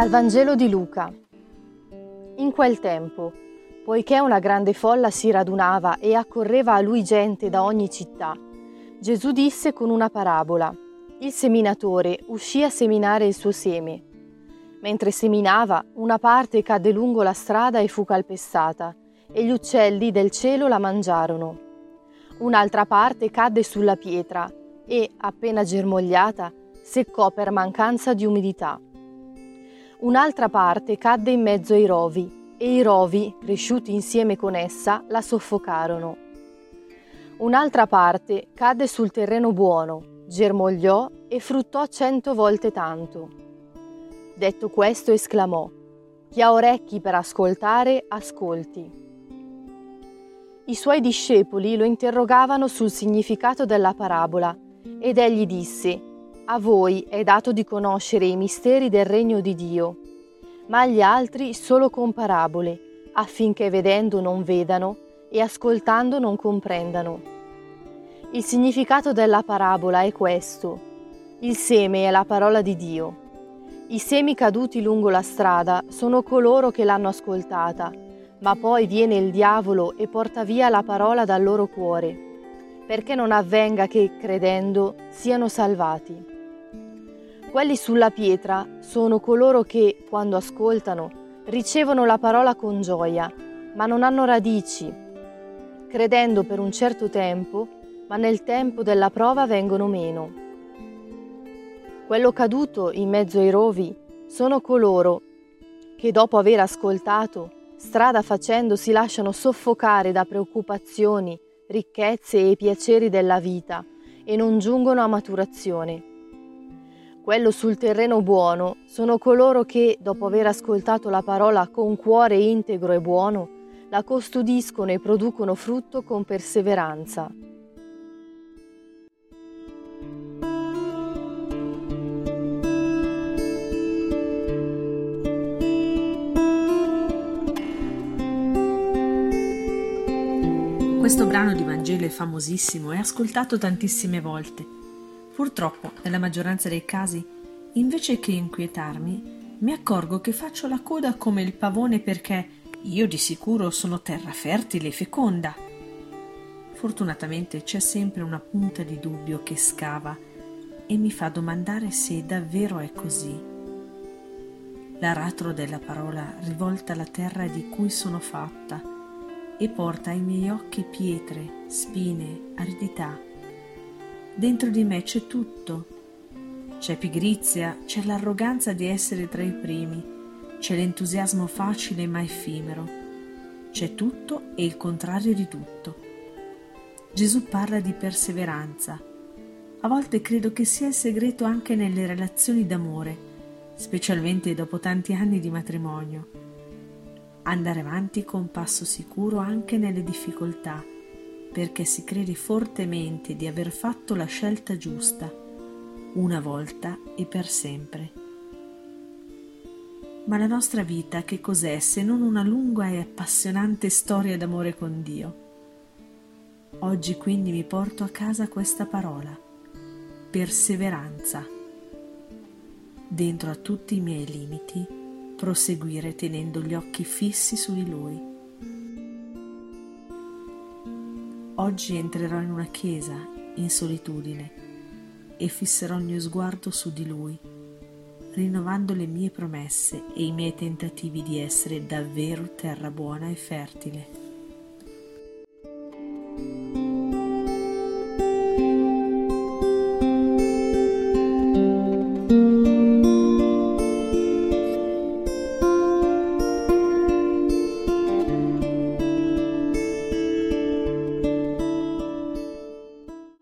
Dal Vangelo di Luca. In quel tempo, poiché una grande folla si radunava e accorreva a lui gente da ogni città, Gesù disse con una parabola, il seminatore uscì a seminare il suo seme. Mentre seminava, una parte cadde lungo la strada e fu calpestata, e gli uccelli del cielo la mangiarono. Un'altra parte cadde sulla pietra e, appena germogliata, seccò per mancanza di umidità. Un'altra parte cadde in mezzo ai rovi e i rovi, cresciuti insieme con essa, la soffocarono. Un'altra parte cadde sul terreno buono, germogliò e fruttò cento volte tanto. Detto questo esclamò, Chi ha orecchi per ascoltare, ascolti. I suoi discepoli lo interrogavano sul significato della parabola ed egli disse, a voi è dato di conoscere i misteri del regno di Dio, ma agli altri solo con parabole, affinché vedendo non vedano e ascoltando non comprendano. Il significato della parabola è questo. Il seme è la parola di Dio. I semi caduti lungo la strada sono coloro che l'hanno ascoltata, ma poi viene il diavolo e porta via la parola dal loro cuore, perché non avvenga che, credendo, siano salvati. Quelli sulla pietra sono coloro che, quando ascoltano, ricevono la parola con gioia, ma non hanno radici, credendo per un certo tempo, ma nel tempo della prova vengono meno. Quello caduto in mezzo ai rovi sono coloro che dopo aver ascoltato, strada facendo si lasciano soffocare da preoccupazioni, ricchezze e piaceri della vita e non giungono a maturazione. Quello sul terreno buono sono coloro che, dopo aver ascoltato la parola con cuore integro e buono, la custodiscono e producono frutto con perseveranza. Questo brano di Vangelo è famosissimo e ascoltato tantissime volte Purtroppo, nella maggioranza dei casi, invece che inquietarmi, mi accorgo che faccio la coda come il pavone perché io di sicuro sono terra fertile e feconda. Fortunatamente c'è sempre una punta di dubbio che scava e mi fa domandare se davvero è così. L'aratro della parola rivolta la terra di cui sono fatta e porta ai miei occhi pietre, spine, aridità Dentro di me c'è tutto. C'è pigrizia, c'è l'arroganza di essere tra i primi, c'è l'entusiasmo facile ma effimero. C'è tutto e il contrario di tutto. Gesù parla di perseveranza. A volte credo che sia il segreto anche nelle relazioni d'amore, specialmente dopo tanti anni di matrimonio. Andare avanti con passo sicuro anche nelle difficoltà perché si crede fortemente di aver fatto la scelta giusta, una volta e per sempre. Ma la nostra vita che cos'è se non una lunga e appassionante storia d'amore con Dio? Oggi quindi mi porto a casa questa parola, perseveranza. Dentro a tutti i miei limiti, proseguire tenendo gli occhi fissi su di Lui Oggi entrerò in una chiesa in solitudine e fisserò il mio sguardo su di lui, rinnovando le mie promesse e i miei tentativi di essere davvero terra buona e fertile.